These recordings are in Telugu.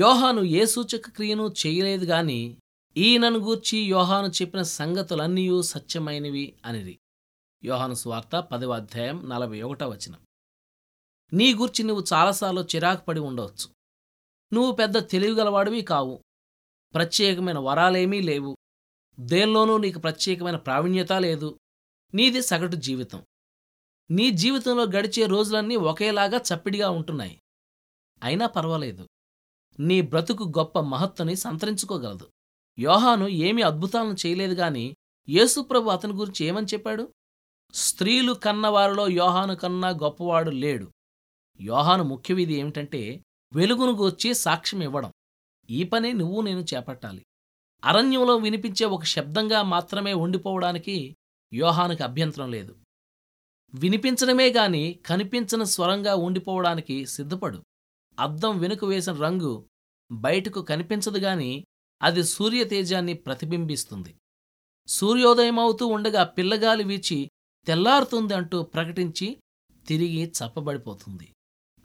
యోహాను ఏ సూచక క్రియను చేయలేదు గాని ఈయనను గూర్చి యోహాను చెప్పిన సంగతులన్నీ సత్యమైనవి అనిది యోహాను స్వార్త పదవ అధ్యాయం నలభై ఒకటో వచనం. నీ గూర్చి నువ్వు చాలాసార్లు చిరాకు పడి ఉండవచ్చు. నువ్వు పెద్ద తెలివిగలవాడివి కావు. ప్రత్యేకమైన వరాలేమీ లేవు. దేనిలోనూ నీకు ప్రత్యేకమైన ప్రావీణ్యత లేదు. నీది సగటు జీవితం. నీ జీవితంలో గడిచే రోజులన్నీ ఒకేలాగా చప్పిడిగా ఉంటున్నాయి. అయినా పర్వాలేదు. నీ బ్రతుకు గొప్ప మహత్తుని సంతరించుకోగలదు. యోహాను ఏమీ అద్భుతాలను చేయలేదు గాని యేసుప్రభు అతని గురించి ఏమని చెప్పాడు? స్త్రీలు కన్నవారిలో యోహాను కన్నా గొప్పవాడు లేడు. యోహాను ముఖ్య విధి ఏమిటంటే వెలుగును గూర్చి సాక్ష్యం ఇవ్వడం. ఈ పనే నువ్వు నేను చేపట్టాలి. అరణ్యంలో వినిపించే ఒక శబ్దంగా మాత్రమే ఉండిపోవడానికి యోహానుకి అభ్యంతరం లేదు. వినిపించడమే గాని కనిపించని స్వరంగా ఉండిపోవడానికి సిద్ధపడు. అద్దం వెనుక వేసిన రంగు బయటకు కనిపించదు గాని అది సూర్యతేజాన్ని ప్రతిబింబిస్తుంది. సూర్యోదయమవుతూ ఉండగా పిల్లగాలి వీచి తెల్లారుతుంది అంటూ ప్రకటించి తిరిగి చప్పబడిపోతుంది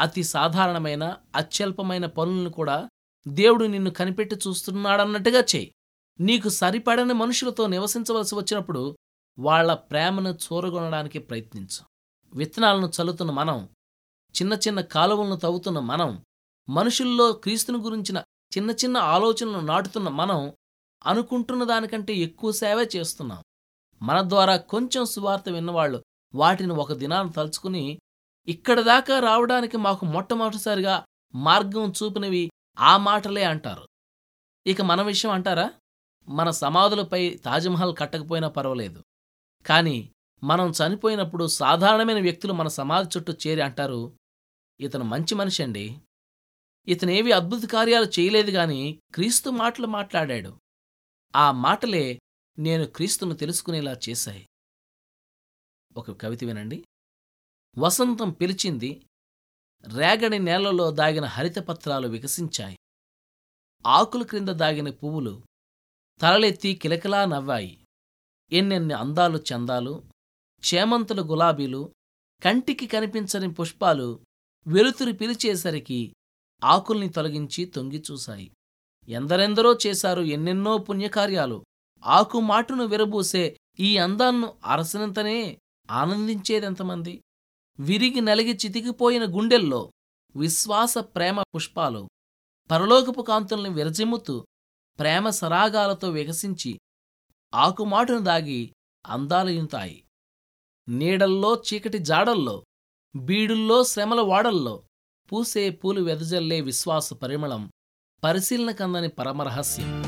అతి సాధారణమైన అత్యల్పమైన పనులను కూడా దేవుడు నిన్ను కనిపెట్టి చూస్తున్నాడన్నట్టుగా చేయి. నీకు సరిపడని మనుషులతో నివసించవలసి వచ్చినప్పుడు వాళ్ళ ప్రేమను చూరగొనడానికి ప్రయత్నించు. విత్తనాలను చల్లుతున్న మనం చిన్న చిన్న కాలువలను తవ్వుతున్న మనం మనుషుల్లో క్రీస్తుని గురించిన చిన్న చిన్న ఆలోచనలు నాటుతున్న మనం అనుకుంటున్న దానికంటే ఎక్కువ సేవే చేస్తున్నాం. మన ద్వారా కొంచెం సువార్త విన్నవాళ్ళు వాటిని ఒక దినాన్ని తలుచుకుని ఇక్కడ దాకా రావడానికి మాకు మొట్టమొదటిసారిగా మార్గం చూపినవి ఆ మాటలే అంటారు. ఇక మన విషయం అంటారా? మన సమాధులపై తాజ్మహల్ కట్టకపోయినా పర్వాలేదు. కాని మనం చనిపోయినప్పుడు సాధారణమైన వ్యక్తులు మన సమాధి చుట్టూ చేరి అంటారు ఇతను మంచి మనిషి అండి. ఇతనేవి అద్భుత కార్యాలు చేయలేదు గాని క్రీస్తు మాటలు మాట్లాడాడు. ఆ మాటలే నేను క్రీస్తును తెలుసుకునేలా చేశాయి. ఒక కవిత వినండి. వసంతం పిలిచింది రేగడి నేలలో దాగిన హరితపత్రాలు వికసించాయి. ఆకుల క్రింద దాగిన పువ్వులు తలలెత్తి కిలకిలా నవ్వాయి. ఎన్నెన్ని అందాలు చందాలు చేమంతుల గులాబీలు కంటికి కనిపించని పుష్పాలు వెలుతురు పిలిచేసరికి ఆకుల్ని తొలగించి తొంగిచూశాయి ఎందరెందరో చేశారు ఎన్నెన్నో పుణ్యకార్యాలు. ఆకు మాటును విరబూసే ఈ అందాన్ని అరసనంతనే ఆనందించేదెంతమంది? విరిగి నలిగి చితికిపోయిన గుండెల్లో విశ్వాస ప్రేమ పుష్పాలు. పరలోకపు కాంతుల్ని విరజిమ్ముతూ ప్రేమ సరాగాలతో వికసించి ఆకుమాటును దాగి అందాలయుంతాయి నీడల్లో చీకటి జాడల్లో బీడుల్లో శ్రమల వాడల్లో పూసే పూలు వెదజల్లే విశ్వాస పరిమళం పరిశీలన కందని పరమరహస్యం